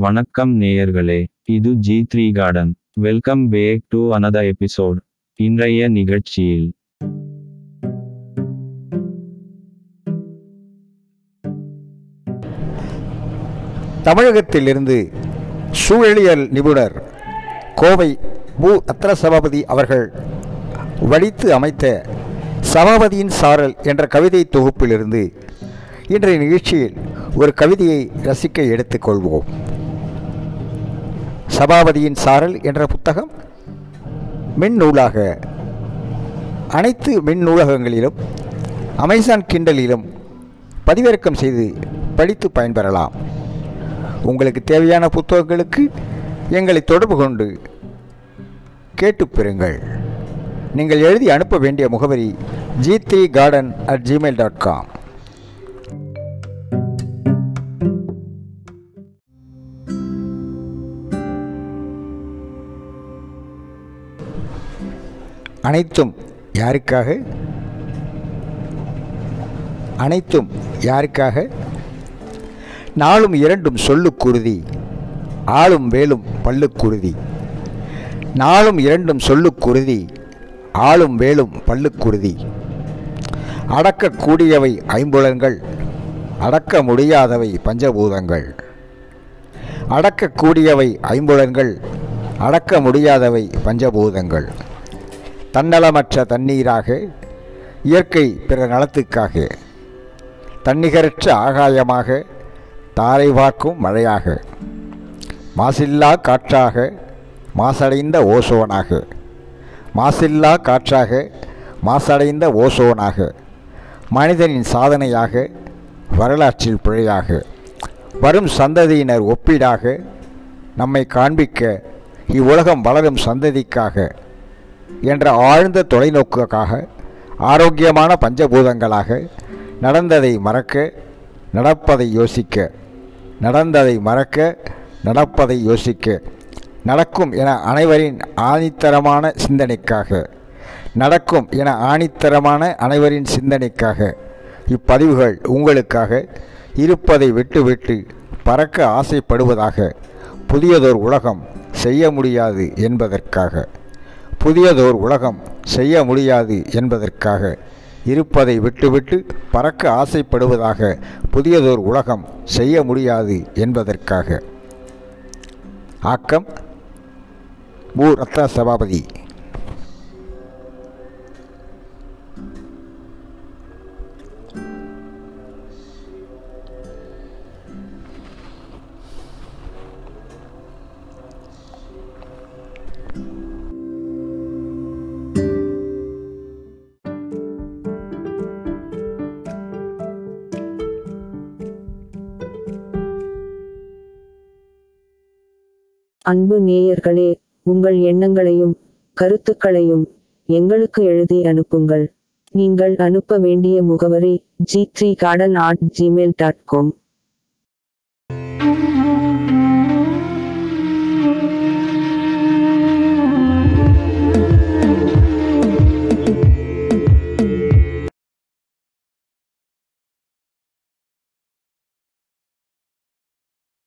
வணக்கம் நேயர்களே இது G three garden. Welcome back to another episode இன்றைய நிகழ்ச்சியில். தமிழகத்திலிருந்து சூழலியல் நிபுணர் கோவை பூ அத்திர சபாபதி அவர்கள் வடித்து அமைத்த சபாபதியின் சாரல் என்ற கவிதை தொகுப்பிலிருந்து இன்றைய நிகழ்ச்சியில் ஒரு கவிதையை ரசிக்க எடுத்துக்கொள்வோம். சபாபதியின் சாரல் என்ற புத்தகம் மின் நூலாக அனைத்து மின் நூலகங்களிலும் அமேசான் கிண்டலிலும் பதிவிறக்கம் செய்து படித்து பயன்பெறலாம். உங்களுக்கு தேவையான புத்தகங்களுக்கு எங்களை தொடர்பு கொண்டு கேட்டு பெறுங்கள். நீங்கள் எழுதி அனுப்ப வேண்டிய முகவரி G three garden at Gmail dot com அனைத்தும் யாருக்காக? அனைத்தும் யாருக்காக? நாளும் இரண்டும் சொல்லுக்குருதி ஆளும் வேலும் பல்லுக்குருதி நாளும் இரண்டும் சொல்லுக்குருதி ஆளும் வேலும் பல்லுக்குருதி அடக்கக்கூடியவை ஐம்புலன்கள் அடக்க முடியாதவை பஞ்சபூதங்கள். அடக்கக்கூடியவை ஐம்புலன்கள் அடக்க முடியாதவை பஞ்சபூதங்கள். தன்னலமற்ற தண்ணீராக இயற்கை பிற நலத்துக்காக தன்னிகரற்ற ஆகாயமாக தாரை பார்க்கும் மழையாக மாசில்லா காற்றாக மாசடைந்த ஓசோனாக மாசில்லா காற்றாக மாசடைந்த ஓசோனாக மனிதனின் சாதனையாக வரலாற்றில் பிழையாக வரும் சந்ததியினர் ஒப்பீடாக நம்மை காண்பிக்க இவ்வுலகம் வளரும் சந்ததிக்காக என்ற ஆழ்ந்த தொலைநோக்குக்காக ஆரோக்கியமான பஞ்சபூதங்களாக நடந்ததை மறக்க நடப்பதை யோசிக்க நடந்ததை மறக்க நடப்பதை யோசிக்க நடக்கும் என அனைவரின் ஆணித்தரமான சிந்தனைக்காக நடக்கும் என ஆணித்தரமான அனைவரின் சிந்தனைக்காக இப்பதிவுகள் உங்களுக்காக இருப்பதை விட்டுவிட்டு பறக்க ஆசைப்படுவதாக புதியதோர் உலகம் செய்ய முடியாது என்பதற்காக. புதியதோர் உலகம் செய்ய முடியாது என்பதற்காக. இருப்பதை விட்டுவிட்டு பறக்க ஆசைப்படுவதாக புதியதோர் உலகம் செய்ய முடியாது என்பதற்காக. ஆக்கம். மு. ரத்ன சபாபதி. அன்பு நேயர்களே உங்கள் எண்ணங்களையும் கருத்துக்களையும் எங்களுக்கு எழுதி அனுப்புங்கள். நீங்கள் அனுப்ப வேண்டிய முகவரி G three garden at Gmail dot com